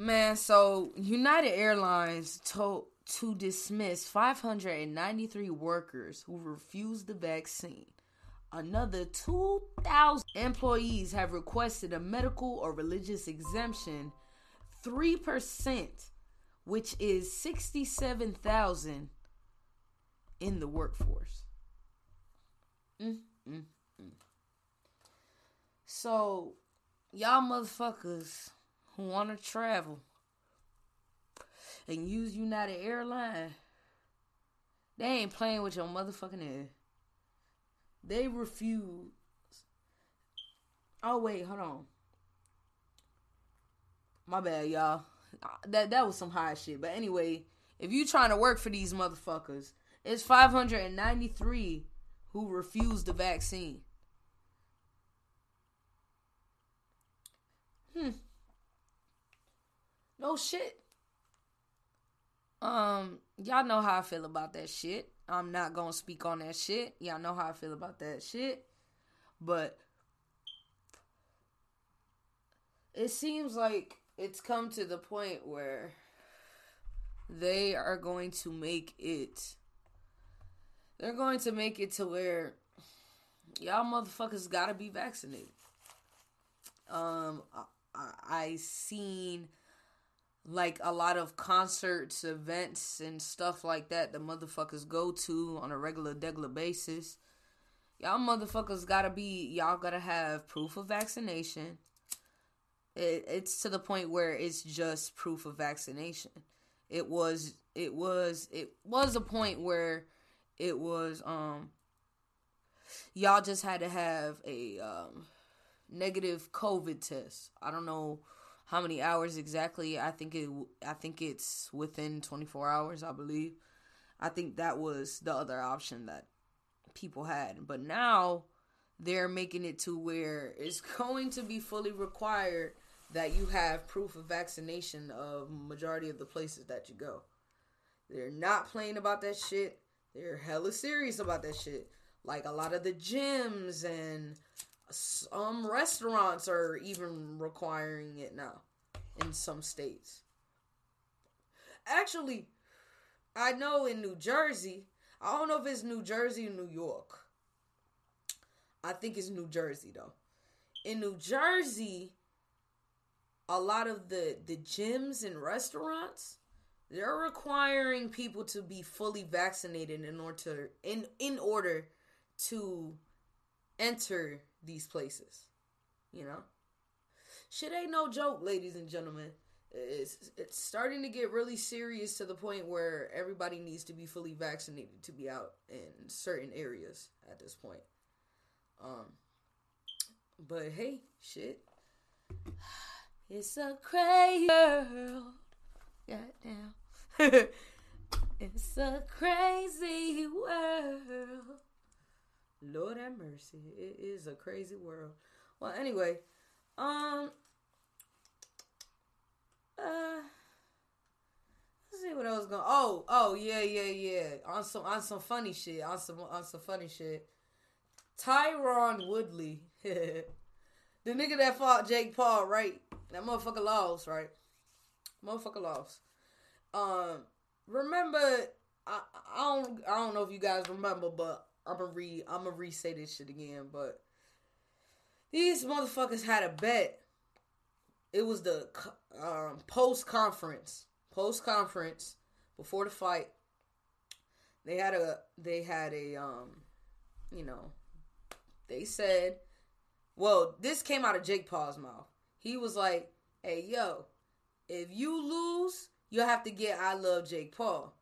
Man, so United Airlines told to dismiss 593 workers who refused the vaccine. Another 2,000 employees have requested a medical or religious exemption. 3%, which is 67,000 in the workforce. Mm, mm, mm. So, y'all motherfuckers who want to travel and use United Airlines, they ain't playing with your motherfucking head. They refuse. Oh wait, hold on. My bad, y'all. That that was some high shit. But anyway, if you trying to work for these motherfuckers, it's 593 who refused the vaccine. Hmm. No shit. Um, y'all know how I feel about that shit. I'm not gonna speak on that shit. Y'all know how I feel about that shit. But it seems like it's come to the point where they are going to make it they're going to make it to where y'all motherfuckers gotta be vaccinated. Um, I, I seen like a lot of concerts, events, and stuff like that. The motherfuckers go to on a regular, regular basis. Y'all motherfuckers gotta be. Y'all gotta have proof of vaccination. It, it's to the point where it's just proof of vaccination. It was. It was. It was a point where it was. Um. Y'all just had to have a um, negative COVID test. I don't know how many hours exactly. I think it I think it's within 24 hours, I believe. I think that was the other option that people had. But now they're making it to where it's going to be fully required that you have proof of vaccination of majority of the places that you go. They're not playing about that shit. They're hella serious about that shit. Like a lot of the gyms and some um, restaurants are even requiring it now in some states. Actually, I know in New Jersey, I don't know if it's New Jersey or New York. I think it's New Jersey though. In New Jersey, a lot of the the gyms and restaurants they're requiring people to be fully vaccinated in order to in in order to enter these places. You know? Shit ain't no joke, ladies and gentlemen. It's, it's starting to get really serious to the point where everybody needs to be fully vaccinated to be out in certain areas at this point. Um, but hey, shit. It's a crazy world. Goddamn. it's a crazy world. Lord have mercy. It is a crazy world. Well, anyway, um, uh, let's see what I was going. Oh, oh yeah, yeah, yeah. On some on some funny shit. On some on some funny shit. Tyron Woodley, the nigga that fought Jake Paul, right? That motherfucker lost, right? Motherfucker lost. Um, remember, I I don't I don't know if you guys remember, but I'm gonna re I'm gonna re say this shit again, but these motherfuckers had a bet. It was the um, post conference, post conference before the fight. They had a they had a um, you know, they said, well, this came out of Jake Paul's mouth. He was like, "Hey, yo, if you lose, you'll have to get I love Jake Paul."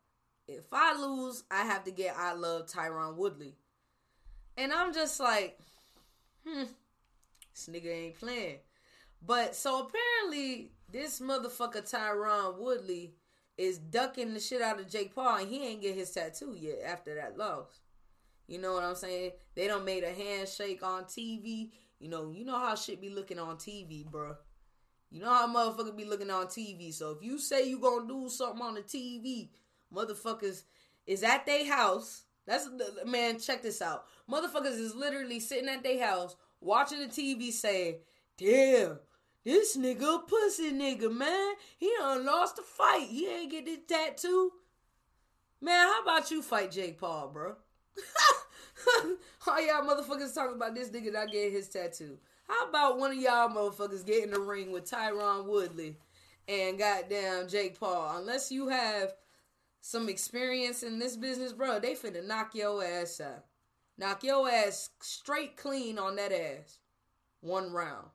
If I lose, I have to get I love Tyron Woodley. And I'm just like, hmm, this nigga ain't playing. But so apparently this motherfucker Tyron Woodley is ducking the shit out of Jake Paul and he ain't get his tattoo yet after that loss. You know what I'm saying? They don't made a handshake on TV. You know, you know how shit be looking on TV, bro. You know how motherfucker be looking on TV. So if you say you gonna do something on the TV, Motherfuckers is at their house. That's man. Check this out. Motherfuckers is literally sitting at their house watching the TV, saying, "Damn, This nigga pussy nigga, man. He done lost the fight. He ain't get this tattoo. Man, how about you fight Jake Paul, bro? All y'all motherfuckers talking about this nigga not getting his tattoo. How about one of y'all motherfuckers get in the ring with Tyron Woodley and goddamn Jake Paul? Unless you have some experience in this business, bro, they finna knock your ass out. Knock your ass straight clean on that ass. One round,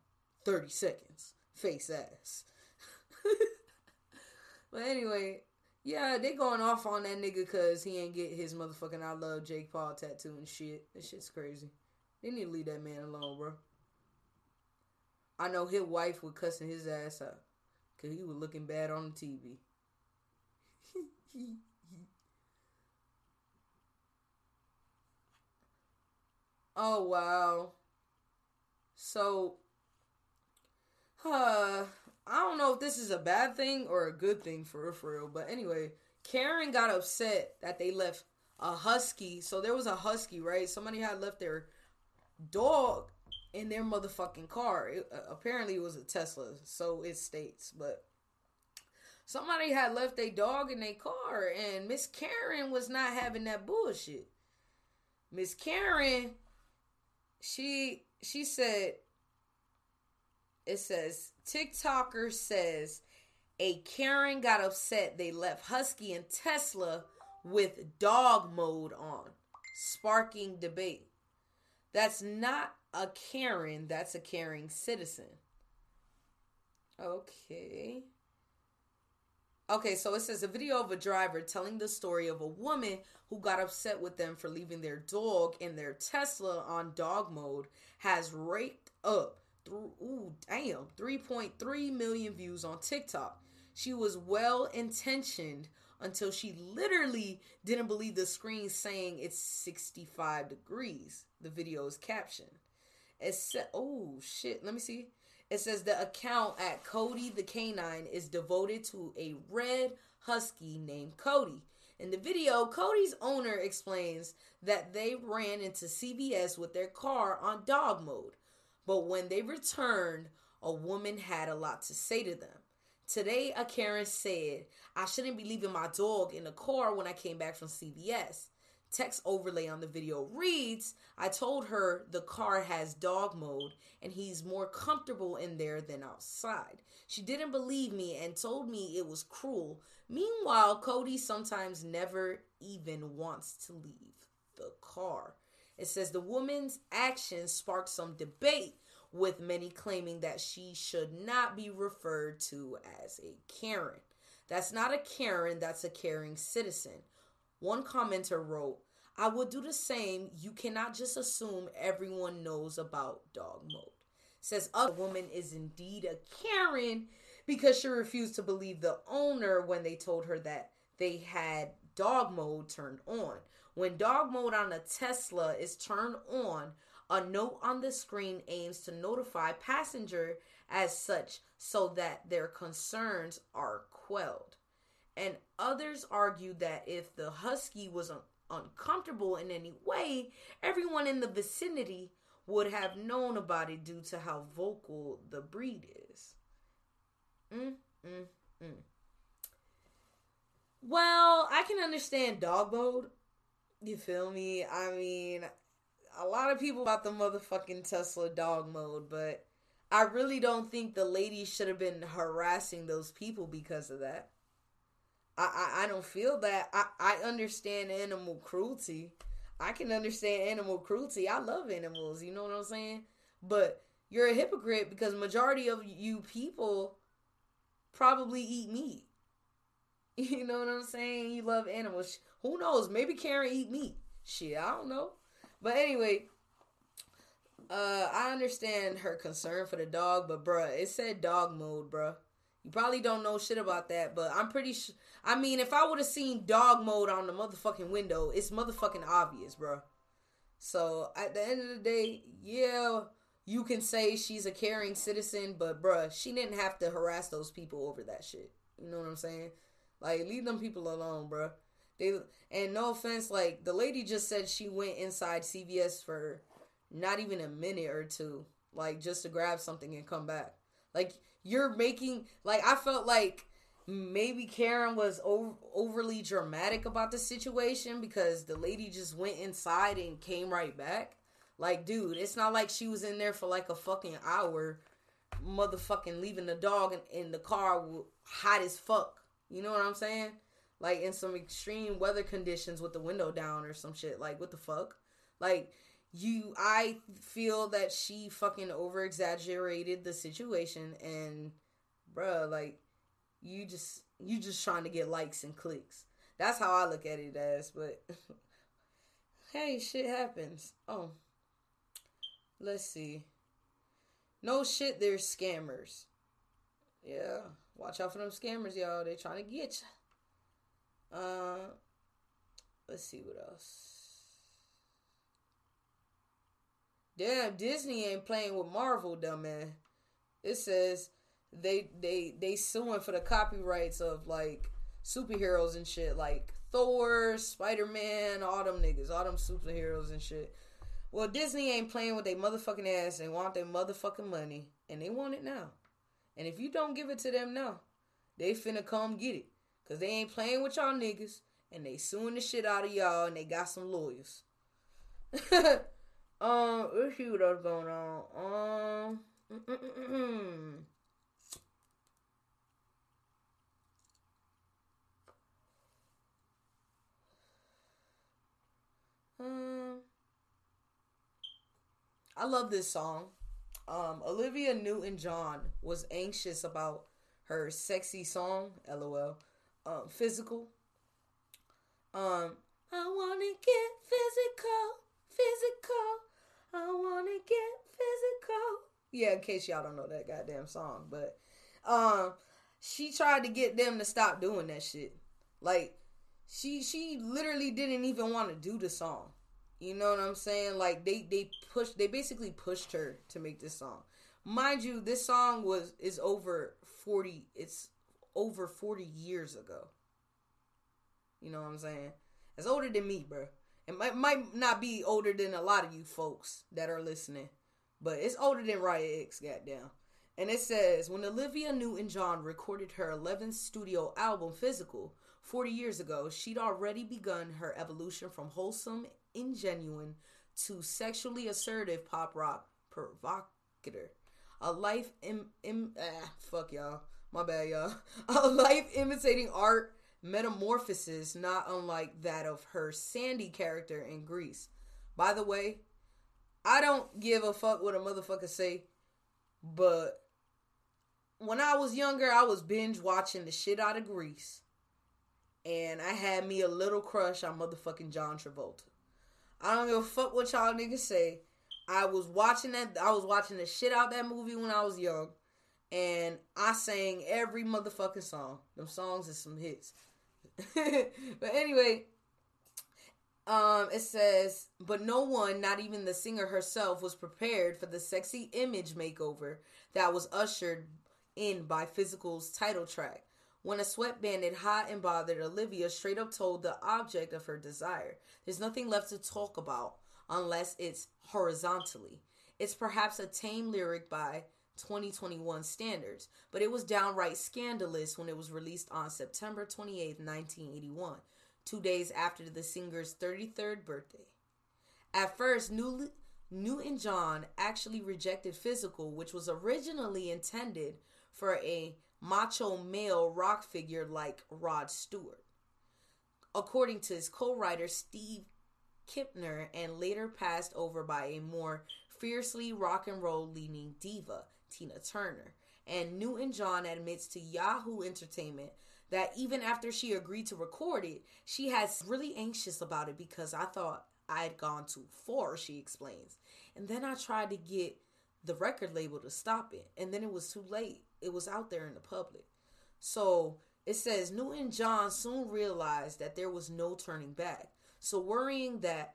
30 seconds, face ass. but anyway, yeah, they going off on that nigga because he ain't get his motherfucking I love Jake Paul tattoo and shit. That shit's crazy. They need to leave that man alone, bro. I know his wife was cussing his ass out because he was looking bad on the TV. Oh, wow. So, uh, I don't know if this is a bad thing or a good thing for for real. But anyway, Karen got upset that they left a husky. So there was a husky, right? Somebody had left their dog in their motherfucking car. It, uh, apparently, it was a Tesla, so it states. But somebody had left a dog in their car, and Miss Karen was not having that bullshit. Miss Karen, she she said it says TikToker says a Karen got upset they left Husky and Tesla with dog mode on, sparking debate. That's not a Karen, that's a caring citizen. Okay. Okay, so it says a video of a driver telling the story of a woman who got upset with them for leaving their dog in their Tesla on dog mode has raked up through ooh damn 3.3 million views on TikTok. She was well intentioned until she literally didn't believe the screen saying it's 65 degrees. The video is captioned. Said, oh shit, let me see. It says the account at Cody the Canine is devoted to a red husky named Cody. In the video, Cody's owner explains that they ran into CVS with their car on dog mode. But when they returned, a woman had a lot to say to them. Today, a Karen said, I shouldn't be leaving my dog in the car when I came back from CVS. Text overlay on the video reads, I told her the car has dog mode and he's more comfortable in there than outside. She didn't believe me and told me it was cruel. Meanwhile, Cody sometimes never even wants to leave the car. It says the woman's actions sparked some debate, with many claiming that she should not be referred to as a Karen. That's not a Karen, that's a caring citizen. One commenter wrote, I would do the same. You cannot just assume everyone knows about dog mode. Says a woman is indeed a Karen because she refused to believe the owner when they told her that they had dog mode turned on. When dog mode on a Tesla is turned on, a note on the screen aims to notify passenger as such so that their concerns are quelled. And others argue that if the husky was un- uncomfortable in any way, everyone in the vicinity would have known about it due to how vocal the breed is. Mm, mm, mm. Well, I can understand dog mode you feel me? I mean, a lot of people about the motherfucking Tesla dog mode, but I really don't think the lady should have been harassing those people because of that. I, I, I don't feel that. I, I understand animal cruelty. I can understand animal cruelty. I love animals, you know what I'm saying? But you're a hypocrite because majority of you people probably eat meat. You know what I'm saying? You love animals. Who knows? Maybe Karen eat meat. Shit, I don't know. But anyway, uh, I understand her concern for the dog, but bruh, it said dog mode, bruh. You probably don't know shit about that, but I'm pretty sure. I mean, if I would have seen dog mode on the motherfucking window, it's motherfucking obvious, bruh. So at the end of the day, yeah, you can say she's a caring citizen, but bruh, she didn't have to harass those people over that shit. You know what I'm saying? Like, leave them people alone, bruh. They and no offense, like the lady just said she went inside CVS for not even a minute or two, like just to grab something and come back. Like you're making like I felt like maybe Karen was over, overly dramatic about the situation because the lady just went inside and came right back. Like, dude, it's not like she was in there for like a fucking hour, motherfucking leaving the dog in, in the car hot as fuck. You know what I'm saying? Like in some extreme weather conditions with the window down or some shit. Like, what the fuck? Like, you, I feel that she fucking over exaggerated the situation and, bruh, like, you just you just trying to get likes and clicks. That's how I look at it as, but hey, shit happens. Oh. Let's see. No shit, there's scammers. Yeah. Watch out for them scammers, y'all. They trying to get you. Uh let's see what else. Damn, Disney ain't playing with Marvel, dumbass. It says they they they suing for the copyrights of like superheroes and shit like Thor, Spider Man, all them niggas, all them superheroes and shit. Well, Disney ain't playing with their motherfucking ass and want their motherfucking money, and they want it now. And if you don't give it to them now, they finna come get it, cause they ain't playing with y'all niggas, and they suing the shit out of y'all, and they got some lawyers. um, what else going on. Um. Mm-mm-mm-mm. Um, I love this song. Um, Olivia Newton John was anxious about her sexy song, lol. Um, physical. Um, I wanna get physical, physical. I wanna get physical. Yeah, in case y'all don't know that goddamn song, but um, she tried to get them to stop doing that shit. Like she she literally didn't even want to do the song. You know what I'm saying? Like they they pushed they basically pushed her to make this song. Mind you, this song was is over 40 it's over 40 years ago. You know what I'm saying? It's older than me, bro. It might might not be older than a lot of you folks that are listening, but it's older than Riot X, goddamn. And it says when Olivia Newton John recorded her 11th studio album, Physical, 40 years ago, she'd already begun her evolution from wholesome, ingenuine to sexually assertive pop rock provocateur. A life Im, Im ah, fuck y'all. My bad, y'all. A life imitating art metamorphosis not unlike that of her Sandy character in Grease. By the way, I don't give a fuck what a motherfucker say, but when I was younger, I was binge watching the shit out of Grease and I had me a little crush on motherfucking John Travolta. I don't give a fuck what y'all niggas say. I was watching that. I was watching the shit out that movie when I was young, and I sang every motherfucking song. Them songs is some hits. but anyway, um, it says, but no one, not even the singer herself, was prepared for the sexy image makeover that was ushered in by Physical's title track. When a sweat banded, hot and bothered, Olivia straight up told the object of her desire, There's nothing left to talk about unless it's horizontally. It's perhaps a tame lyric by 2021 standards, but it was downright scandalous when it was released on September 28, 1981, two days after the singer's 33rd birthday. At first, New- Newton John actually rejected Physical, which was originally intended for a macho male rock figure like Rod Stewart. According to his co writer Steve Kipner, and later passed over by a more fiercely rock and roll leaning diva, Tina Turner. And Newton John admits to Yahoo Entertainment that even after she agreed to record it, she has really anxious about it because I thought I had gone too far, she explains. And then I tried to get the record label to stop it, and then it was too late it was out there in the public. So it says Newton John soon realized that there was no turning back. So worrying that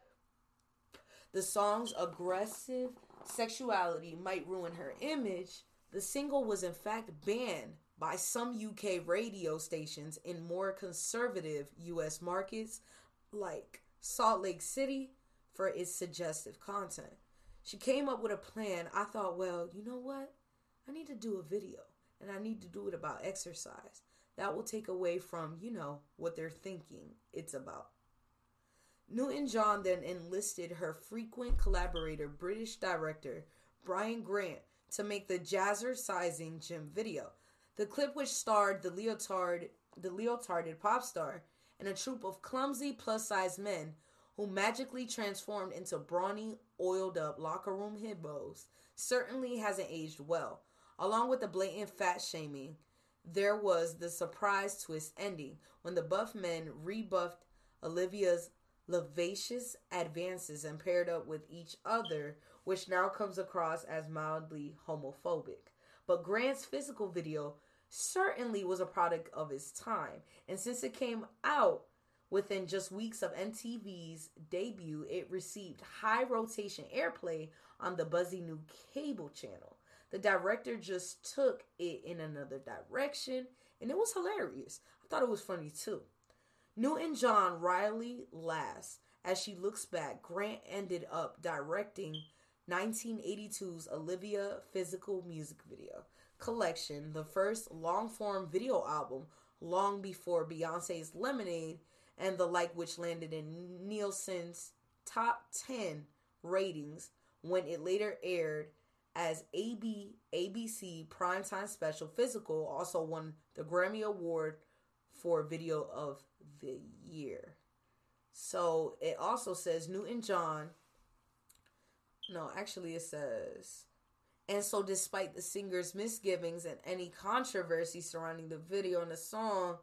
the song's aggressive sexuality might ruin her image, the single was in fact banned by some UK radio stations in more conservative US markets like Salt Lake City for its suggestive content. She came up with a plan. I thought, well, you know what? I need to do a video and I need to do it about exercise. That will take away from, you know, what they're thinking it's about. Newton John then enlisted her frequent collaborator, British director Brian Grant, to make the jazzercising gym video. The clip, which starred the leotard, the leotarded pop star and a troupe of clumsy plus-sized men who magically transformed into brawny, oiled-up locker room hibbos, certainly hasn't aged well. Along with the blatant fat shaming, there was the surprise twist ending when the buff men rebuffed Olivia's lavacious advances and paired up with each other, which now comes across as mildly homophobic. But Grant's physical video certainly was a product of its time, and since it came out within just weeks of MTV's debut, it received high rotation airplay on the buzzy new cable channel. The director just took it in another direction, and it was hilarious. I thought it was funny too. Newton John Riley laughs as she looks back. Grant ended up directing 1982's Olivia physical music video collection, the first long form video album long before Beyonce's Lemonade and the like, which landed in Nielsen's top 10 ratings when it later aired as AB ABC primetime special physical also won the Grammy Award for video of the year. So it also says Newton John. No, actually it says and so despite the singer's misgivings and any controversy surrounding the video and the song,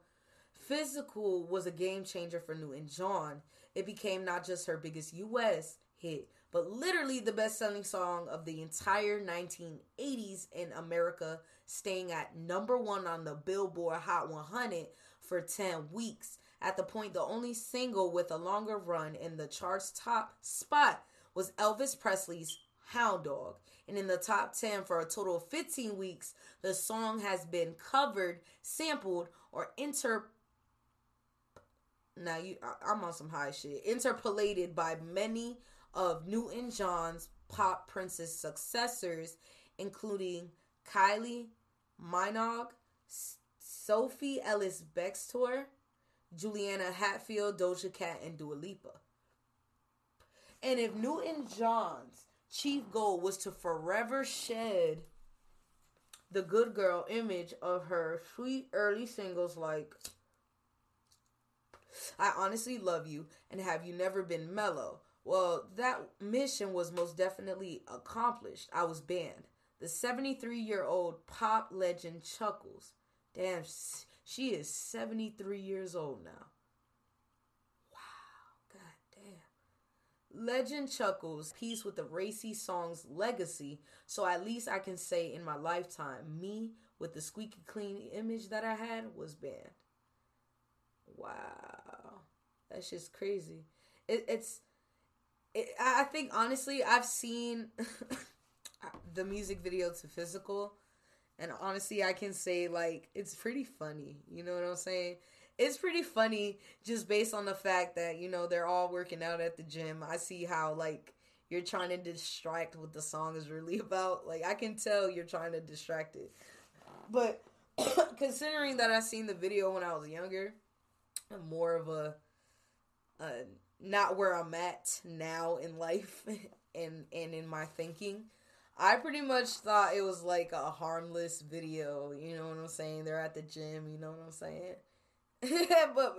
Physical was a game changer for Newton John. It became not just her biggest US hit, but literally the best selling song of the entire 1980s in America, staying at number one on the Billboard Hot 100 for 10 weeks. At the point, the only single with a longer run in the chart's top spot was Elvis Presley's Hound Dog. And in the top 10 for a total of 15 weeks, the song has been covered, sampled, or inter now you I'm on some high shit. Interpolated by many of Newton John's pop princess successors, including Kylie Minogue, Sophie Ellis Bextor, Juliana Hatfield, Doja Cat, and Dua Lipa. And if Newton John's chief goal was to forever shed the good girl image of her sweet early singles like I honestly love you and have you never been mellow well, that mission was most definitely accomplished. I was banned. The 73 year old pop legend chuckles. Damn, she is 73 years old now. Wow, god damn. Legend chuckles, peace with the racy song's legacy. So at least I can say in my lifetime, me with the squeaky clean image that I had was banned. Wow. That's just crazy. It, it's I think honestly, I've seen the music video to Physical, and honestly, I can say like it's pretty funny. You know what I'm saying? It's pretty funny just based on the fact that you know they're all working out at the gym. I see how like you're trying to distract what the song is really about. Like I can tell you're trying to distract it, but considering that I seen the video when I was younger, I'm more of a, a not where I'm at now in life and and in my thinking. I pretty much thought it was like a harmless video, you know what I'm saying? They're at the gym, you know what I'm saying? but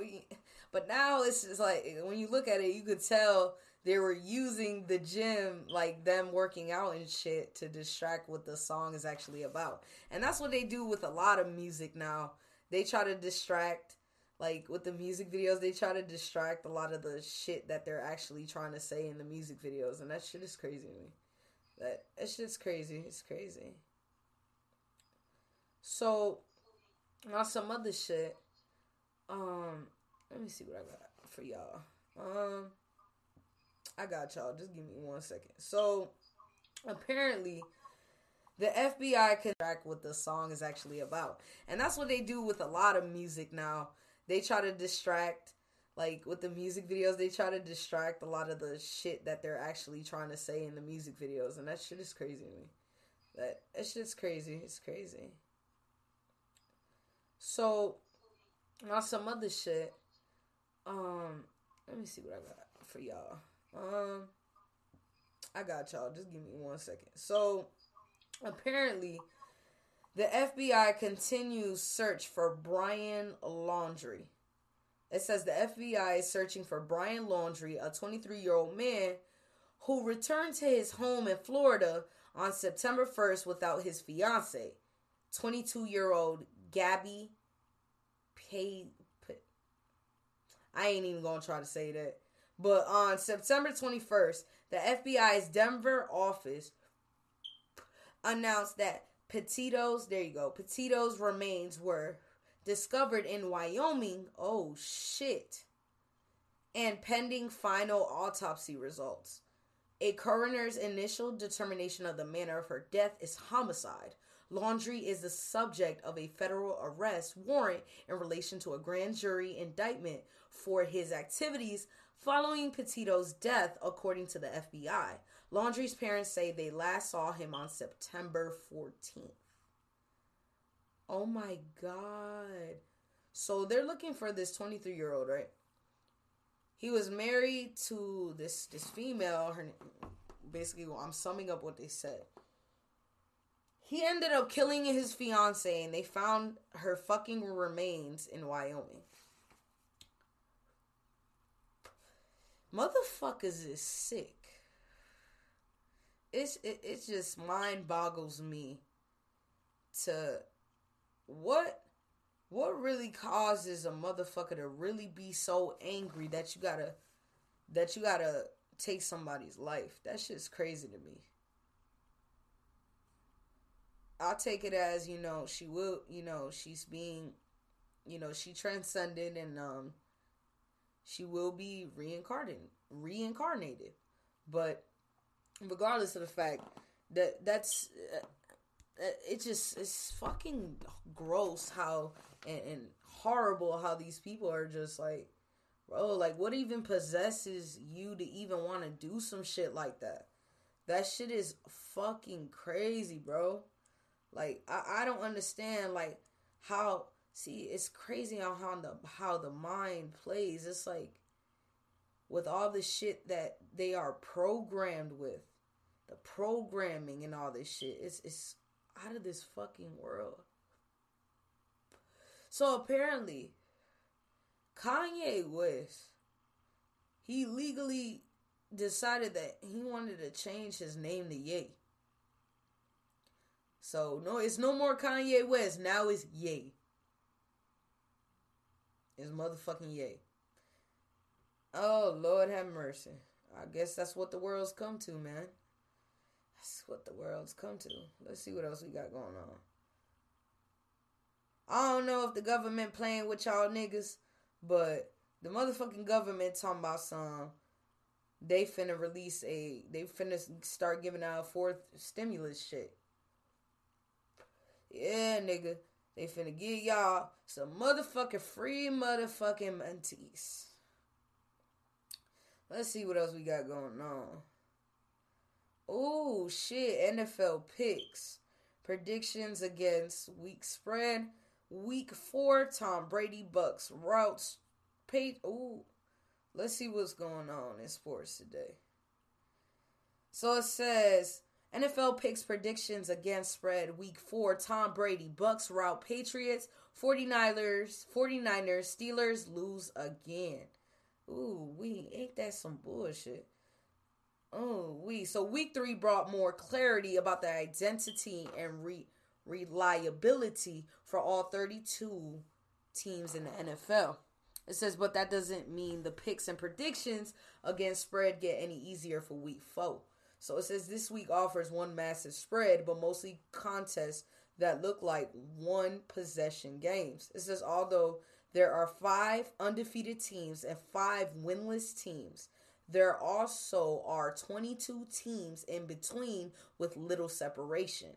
but now it's just like when you look at it, you could tell they were using the gym like them working out and shit to distract what the song is actually about. And that's what they do with a lot of music now. They try to distract like with the music videos they try to distract a lot of the shit that they're actually trying to say in the music videos and that shit is crazy to me that shit's crazy. It's crazy. So now some other shit um let me see what i got for y'all. Um i got y'all. Just give me one second. So apparently the FBI can track what the song is actually about. And that's what they do with a lot of music now. They try to distract like with the music videos they try to distract a lot of the shit that they're actually trying to say in the music videos and that shit is crazy to me That it's just crazy. It's crazy. So, on some other shit, um, let me see what I got for y'all. Um, I got y'all. Just give me one second. So, apparently, the FBI continues search for Brian Laundrie. It says the FBI is searching for Brian Laundrie, a 23 year old man who returned to his home in Florida on September 1st without his fiance, 22 year old Gabby Pay. I ain't even gonna try to say that. But on September 21st, the FBI's Denver office announced that Petito's, there you go, Petito's remains were discovered in Wyoming. Oh shit. And pending final autopsy results. A coroner's initial determination of the manner of her death is homicide. Laundrie is the subject of a federal arrest warrant in relation to a grand jury indictment for his activities following Petito's death, according to the FBI. Laundrie's parents say they last saw him on September 14th. Oh my god. So they're looking for this 23 year old, right? He was married to this this female. Her basically, well, I'm summing up what they said. He ended up killing his fiance, and they found her fucking remains in Wyoming. Motherfuckers is sick. It's it, it just mind boggles me to what what really causes a motherfucker to really be so angry that you gotta that you gotta take somebody's life. That shit's crazy to me. I'll take it as, you know, she will you know, she's being you know, she transcended and um she will be reincarnated reincarnated. But regardless of the fact that that's Uh, it just it's fucking gross how and, and horrible how these people are just like bro like what even possesses you to even want to do some shit like that? That shit is fucking crazy bro. Like i, I don't understand like how see it's crazy how, how the how the mind plays. It's like with all the shit that they are programmed with the programming and all this shit it's it's out of this fucking world. So apparently, Kanye West, he legally decided that he wanted to change his name to Ye. So no, it's no more Kanye West. Now it's Ye. It's motherfucking Ye. Oh Lord have mercy. I guess that's what the world's come to, man. That's what the world's come to. Let's see what else we got going on. I don't know if the government playing with y'all niggas, but the motherfucking government talking about some. They finna release a. They finna start giving out fourth stimulus shit. Yeah, nigga. They finna give y'all some motherfucking free motherfucking mentees. Let's see what else we got going on. Oh shit! NFL picks, predictions against week spread. Week four, Tom Brady Bucks routes. Pay. Ooh, let's see what's going on in sports today. So it says NFL picks predictions against spread week four. Tom Brady Bucks route Patriots. 49ers, 49ers, Steelers lose again. Ooh, we ain't that some bullshit. Oh, we so week three brought more clarity about the identity and re- reliability for all 32 teams in the NFL. It says, but that doesn't mean the picks and predictions against spread get any easier for week four. So it says this week offers one massive spread, but mostly contests that look like one possession games. It says, although there are five undefeated teams and five winless teams, there also are 22 teams in between with little separation.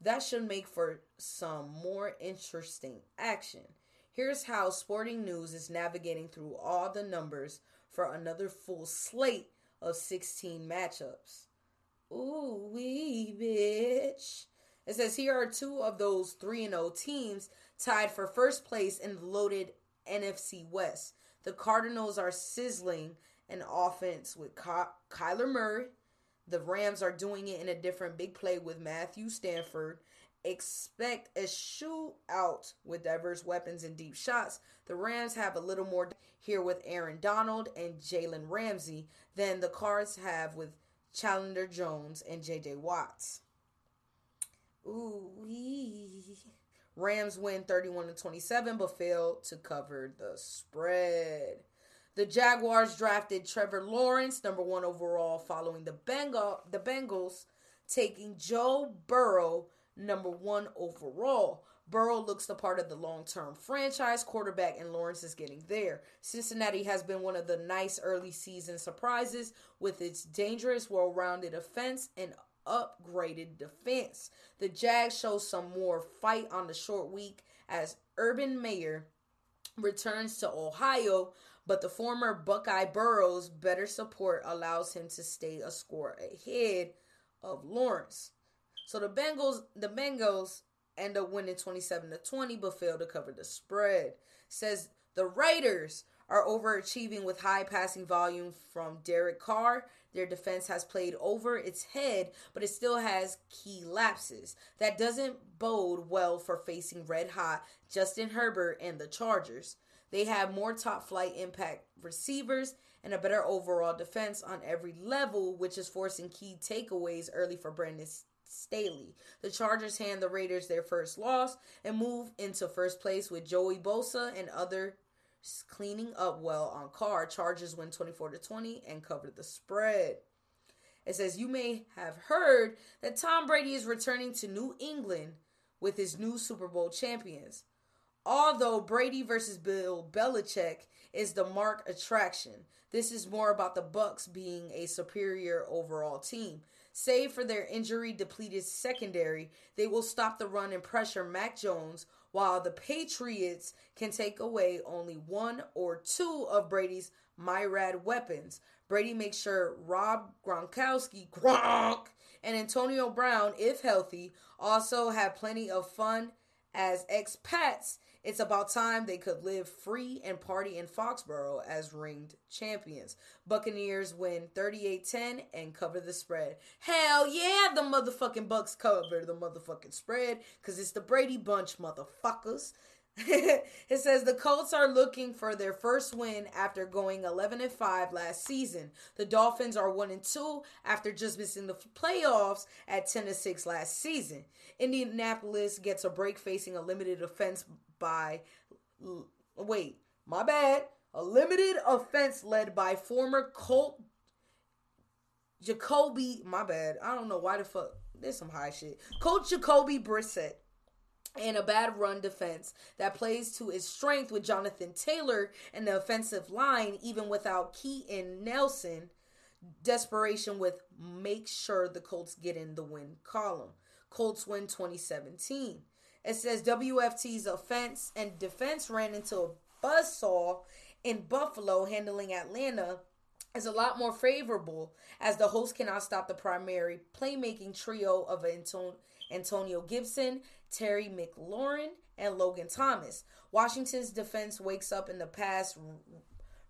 That should make for some more interesting action. Here's how Sporting News is navigating through all the numbers for another full slate of 16 matchups. Ooh, wee bitch. It says here are two of those 3 and 0 teams tied for first place in the loaded NFC West. The Cardinals are sizzling an offense with Ky- Kyler Murray. The Rams are doing it in a different big play with Matthew Stafford. Expect a shootout with diverse weapons and deep shots. The Rams have a little more here with Aaron Donald and Jalen Ramsey than the Cards have with Chandler Jones and JJ Watts. Ooh, Rams win 31 to 27 but fail to cover the spread. The Jaguars drafted Trevor Lawrence, number 1 overall, following the Bengal the Bengals taking Joe Burrow, number 1 overall. Burrow looks the part of the long term franchise quarterback, and Lawrence is getting there. Cincinnati has been one of the nice early season surprises with its dangerous, well rounded offense and upgraded defense. The Jags show some more fight on the short week as Urban Meyer returns to Ohio, but the former Buckeye Burrow's better support allows him to stay a score ahead of Lawrence. So the Bengals, the Bengals end up winning 27 to 20 but fail to cover the spread. Says the Raiders are overachieving with high passing volume from Derek Carr. Their defense has played over its head, but it still has key lapses. That doesn't bode well for facing red hot Justin Herbert and the Chargers. They have more top flight impact receivers and a better overall defense on every level, which is forcing key takeaways early for Brandon Staley. The Chargers hand the Raiders their first loss and move into first place with Joey Bosa and other cleaning up well on Carr. Chargers win 24 to 20 and cover the spread. It says you may have heard that Tom Brady is returning to New England with his new Super Bowl champions. Although Brady versus Bill Belichick is the mark attraction, this is more about the Bucks being a superior overall team. Save for their injury depleted secondary, they will stop the run and pressure Mac Jones while the Patriots can take away only one or two of Brady's Myrad weapons. Brady makes sure Rob Gronkowski, Gronk, and Antonio Brown, if healthy, also have plenty of fun as expats it's about time they could live free and party in Foxborough as ringed champions. Buccaneers win 38-10 and cover the spread. Hell yeah, the motherfucking Bucks cover the motherfucking spread cuz it's the Brady bunch motherfuckers. it says the Colts are looking for their first win after going 11 and 5 last season. The Dolphins are 1 and 2 after just missing the playoffs at 10 and 6 last season. Indianapolis gets a break facing a limited offense by wait, my bad. A limited offense led by former Colt Jacoby, my bad. I don't know why the fuck. There's some high shit. Coach Jacoby Brissett and a bad run defense that plays to his strength with Jonathan Taylor and the offensive line, even without Quenton Nelson. Desperation with make sure the Colts get in the win column. Colts win 2017. It says WFT's offense and defense ran into a buzzsaw in Buffalo, handling Atlanta is a lot more favorable as the host cannot stop the primary playmaking trio of Antonio Gibson, Terry McLaurin, and Logan Thomas. Washington's defense wakes up in the pass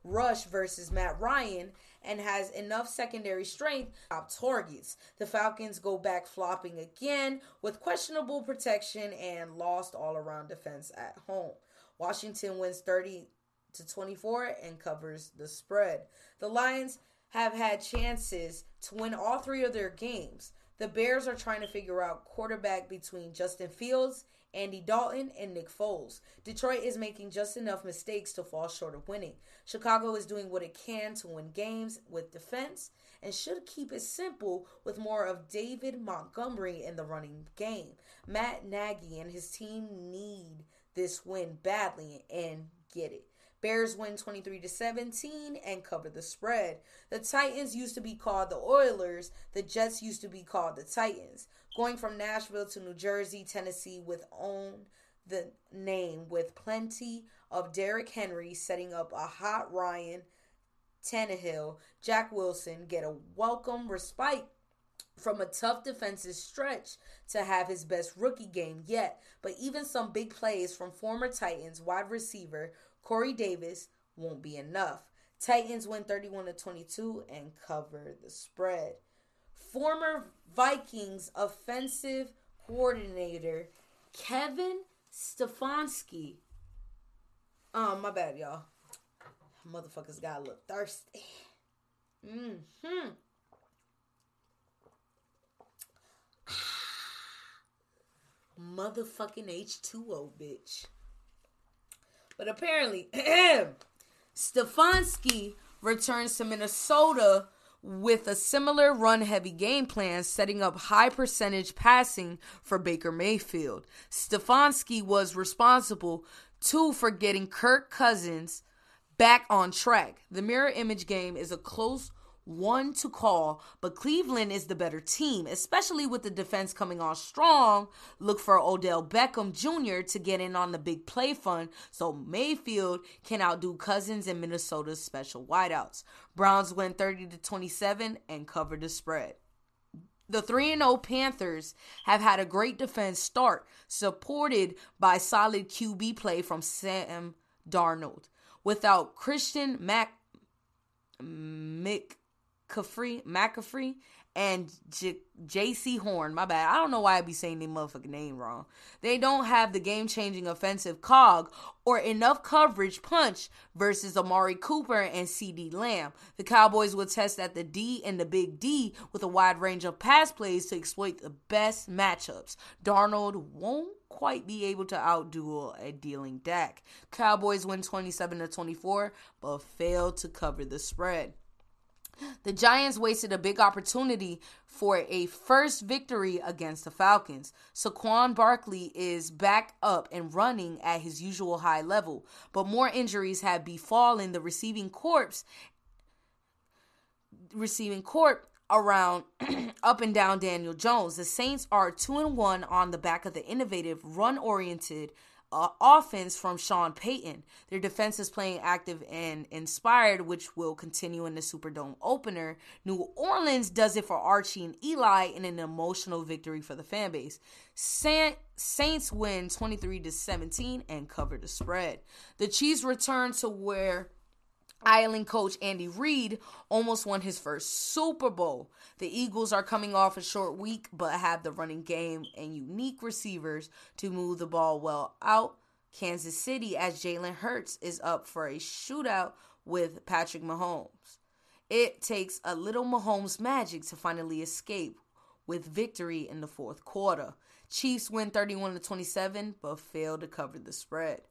rush versus Matt Ryan and has enough secondary strength to stop targets. The Falcons go back flopping again with questionable protection and lost all around defense at home. Washington wins 30 to 24 and covers the spread. The Lions have had chances to win all three of their games. The Bears are trying to figure out quarterback between Justin Fields Andy Dalton, and Nick Foles. Detroit is making just enough mistakes to fall short of winning. Chicago is doing what it can to win games with defense and should keep it simple with more of David Montgomery in the running game. Matt Nagy and his team need this win badly and get it. Bears win 23 to 17 and cover the spread. The Titans used to be called the Oilers, the Jets used to be called the Titans. Going from Nashville to New Jersey, Tennessee with own the name with plenty of Derrick Henry setting up a hot Ryan Tannehill, Zach Wilson get a welcome respite from a tough defensive stretch to have his best rookie game yet. But even some big plays from former Titans wide receiver Corey Davis won't be enough. Titans win 31 to 22 and cover the spread. Former Vikings offensive coordinator Kevin Stefanski. Um, my bad, y'all. Motherfuckers got a little thirsty. Mm-hmm. Motherfucking H2O, bitch. But apparently, Stefanski returns to Minnesota with a similar run heavy game plan, setting up high percentage passing for Baker Mayfield. Stefanski was responsible too for getting Kirk Cousins back on track. The mirror image game is a close one to call, but Cleveland is the better team, especially with the defense coming on strong. Look for Odell Beckham Jr. to get in on the big play fund so Mayfield can outdo Cousins and Minnesota's special wideouts. Browns win 30 to 27 and cover the spread. The 3 0 Panthers have had a great defense start, supported by solid QB play from Sam Darnold. Without Christian Mac Mick McCaffrey, McCaffrey and J- Jaycee Horn. My bad. I don't know why I be saying their motherfucking name wrong. They don't have the game changing offensive cog or enough coverage punch versus Amari Cooper and CeeDee Lamb. The Cowboys will test at the D and the big D with a wide range of pass plays to exploit the best matchups. Darnold won't quite be able to outdo a dealing Dak. Cowboys win 27 to 24 but fail to cover the spread. The Giants wasted a big opportunity for a first victory against the Falcons. Saquon Barkley is back up and running at his usual high level, but more injuries have befallen the receiving corps receiving court around up and down Daniel Jones. The Saints are 2 and 1 on the back of the innovative run-oriented uh, offense from Sean Payton. Their defense is playing active and inspired, which will continue in the Superdome opener. New Orleans does it for Archie and Eli in an emotional victory for the fan base. Saints win 23 to 17 and cover the spread. The Chiefs return to where Island coach Andy Reid almost won his first Super Bowl. The Eagles are coming off a short week but have the running game and unique receivers to move the ball well out. Kansas City, as Jalen Hurts is up for a shootout with Patrick Mahomes. It takes a little Mahomes magic to finally escape with victory in the fourth quarter. Chiefs win 31 to 27 but fail to cover the spread.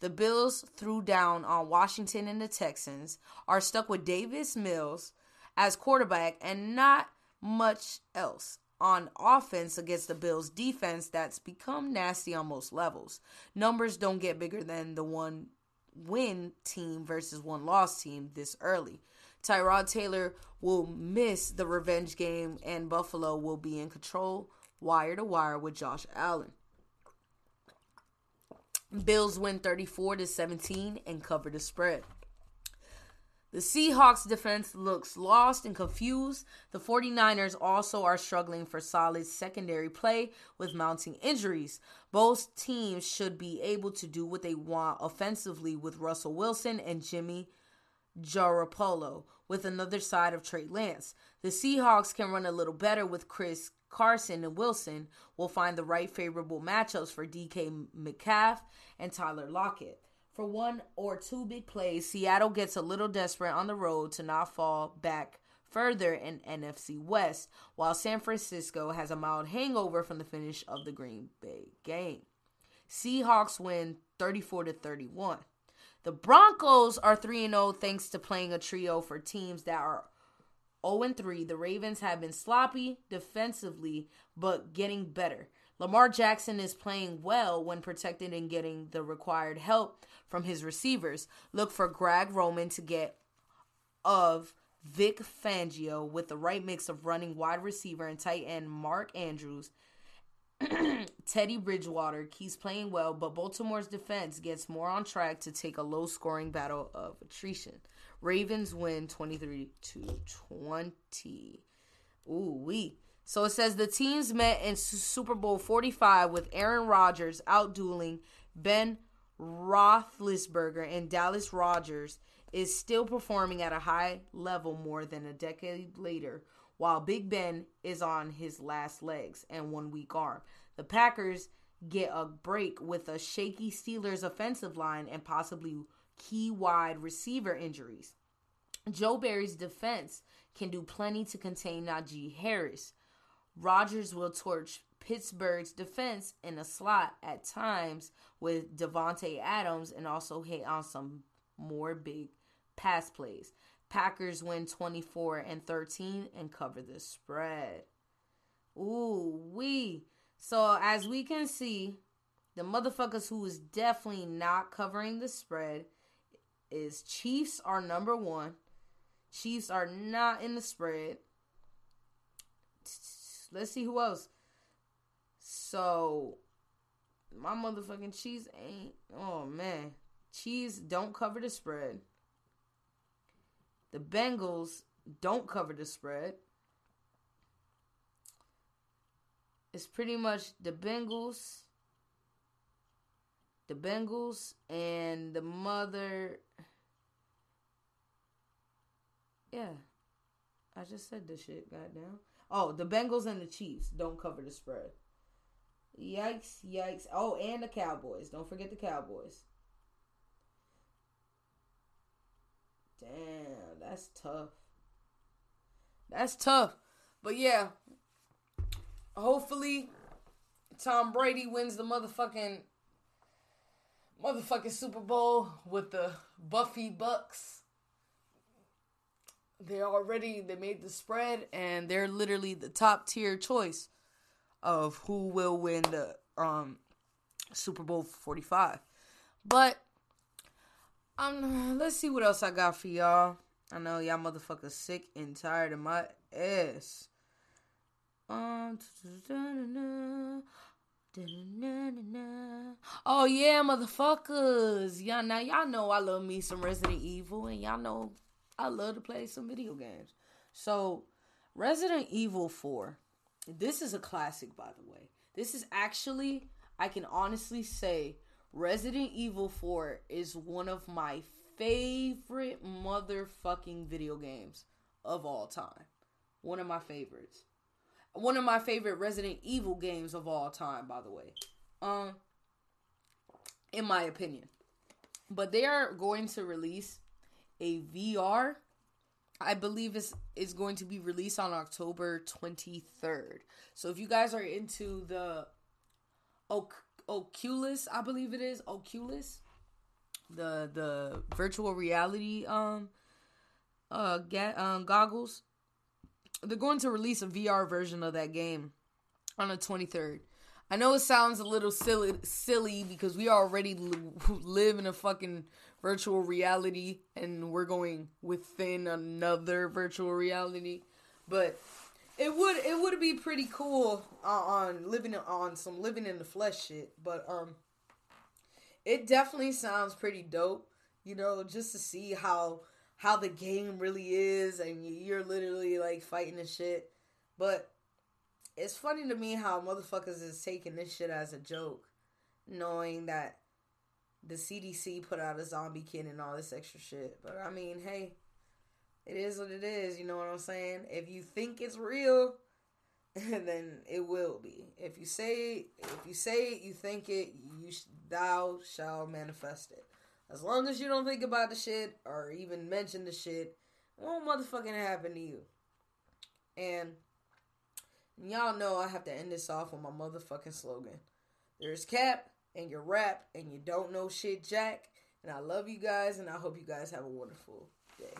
The Bills threw down on Washington and the Texans, are stuck with Davis Mills as quarterback and not much else on offense against the Bills defense that's become nasty on most levels. Numbers don't get bigger than the one win team versus one loss team this early. Tyrod Taylor will miss the revenge game and Buffalo will be in control wire to wire with Josh Allen. Bills win 34 to 17 and cover the spread. The Seahawks defense looks lost and confused. The 49ers also are struggling for solid secondary play with mounting injuries. Both teams should be able to do what they want offensively with Russell Wilson and Jimmy Garoppolo with another side of Trey Lance. The Seahawks can run a little better with Chris Carson and Wilson will find the right favorable matchups for DK Metcalf and Tyler Lockett. For one or two big plays, Seattle gets a little desperate on the road to not fall back further in NFC West, while San Francisco has a mild hangover from the finish of the Green Bay game. Seahawks win 34 to 31. The Broncos are 3 0 thanks to playing a trio for teams that are 0 3. The Ravens have been sloppy defensively, but getting better. Lamar Jackson is playing well when protected and getting the required help from his receivers. Look for Greg Roman to get of Vic Fangio with the right mix of running wide receiver and tight end Mark Andrews. Teddy Bridgewater keeps playing well, but Baltimore's defense gets more on track to take a low scoring battle of attrition. Ravens win 23 to 20. Ooh, we. So it says the teams met in Super Bowl 45 with Aaron Rodgers outdueling Ben Roethlisberger and Dallas Rodgers is still performing at a high level more than a decade later, while Big Ben is on his last legs and one weak arm. The Packers get a break with a shaky Steelers offensive line and possibly key wide receiver injuries. Joe Barry's defense can do plenty to contain Najee Harris. Rodgers will torch Pittsburgh's defense in a slot at times with Davante Adams and also hit on some more big pass plays. Packers win 24 and 13 and cover the spread. Ooh, we. So as we can see, the motherfuckers who is definitely not covering the spread is Chiefs are number 1. Chiefs are not in the spread. Let's see who else. So my motherfucking Chiefs ain't. Oh man, Chiefs don't cover the spread. The Bengals don't cover the spread. It's pretty much the Bengals, the Bengals, and the mother. Yeah, I just said this shit. Goddamn. Oh, the Bengals and the Chiefs don't cover the spread. Yikes, yikes. Oh, and the Cowboys. Don't forget the Cowboys. Damn, that's tough. That's tough. But yeah, hopefully Tom Brady wins the motherfucking motherfucking Super Bowl with the Buffy Bucks. They're already they made the spread and they're literally the top tier choice of who will win the um Super Bowl 45. But um, let's see what else I got for y'all. I know y'all motherfuckers sick and tired of my ass. Um, oh yeah, motherfuckers. Y'all now y'all know I love me some Resident Evil, and y'all know I love to play some video games. So, Resident Evil 4. This is a classic, by the way. This is actually, I can honestly say, Resident Evil 4 is one of my favorite motherfucking video games of all time. One of my favorites. One of my favorite Resident Evil games of all time, by the way. Um in my opinion. But they are going to release a VR I believe is is going to be released on October 23rd. So if you guys are into the Oculus, I believe it is Oculus, the the virtual reality um uh get um goggles. They're going to release a VR version of that game on the 23rd. I know it sounds a little silly silly because we already live in a fucking virtual reality and we're going within another virtual reality, but it would it would be pretty cool on living on some living in the flesh shit, but um, it definitely sounds pretty dope. You know, just to see how how the game really is, and you're literally like fighting the shit. But it's funny to me how motherfuckers is taking this shit as a joke, knowing that the CDC put out a zombie kit and all this extra shit. But I mean, hey, it is what it is. You know what I'm saying? If you think it's real, then it will be. If you say if you say it, you think it, you sh- thou shall manifest it. As long as you don't think about the shit or even mention the shit, it won't motherfucking happen to you. And y'all know I have to end this off with my motherfucking slogan. There's cap and your rap and you don't know shit, Jack. And I love you guys and I hope you guys have a wonderful day.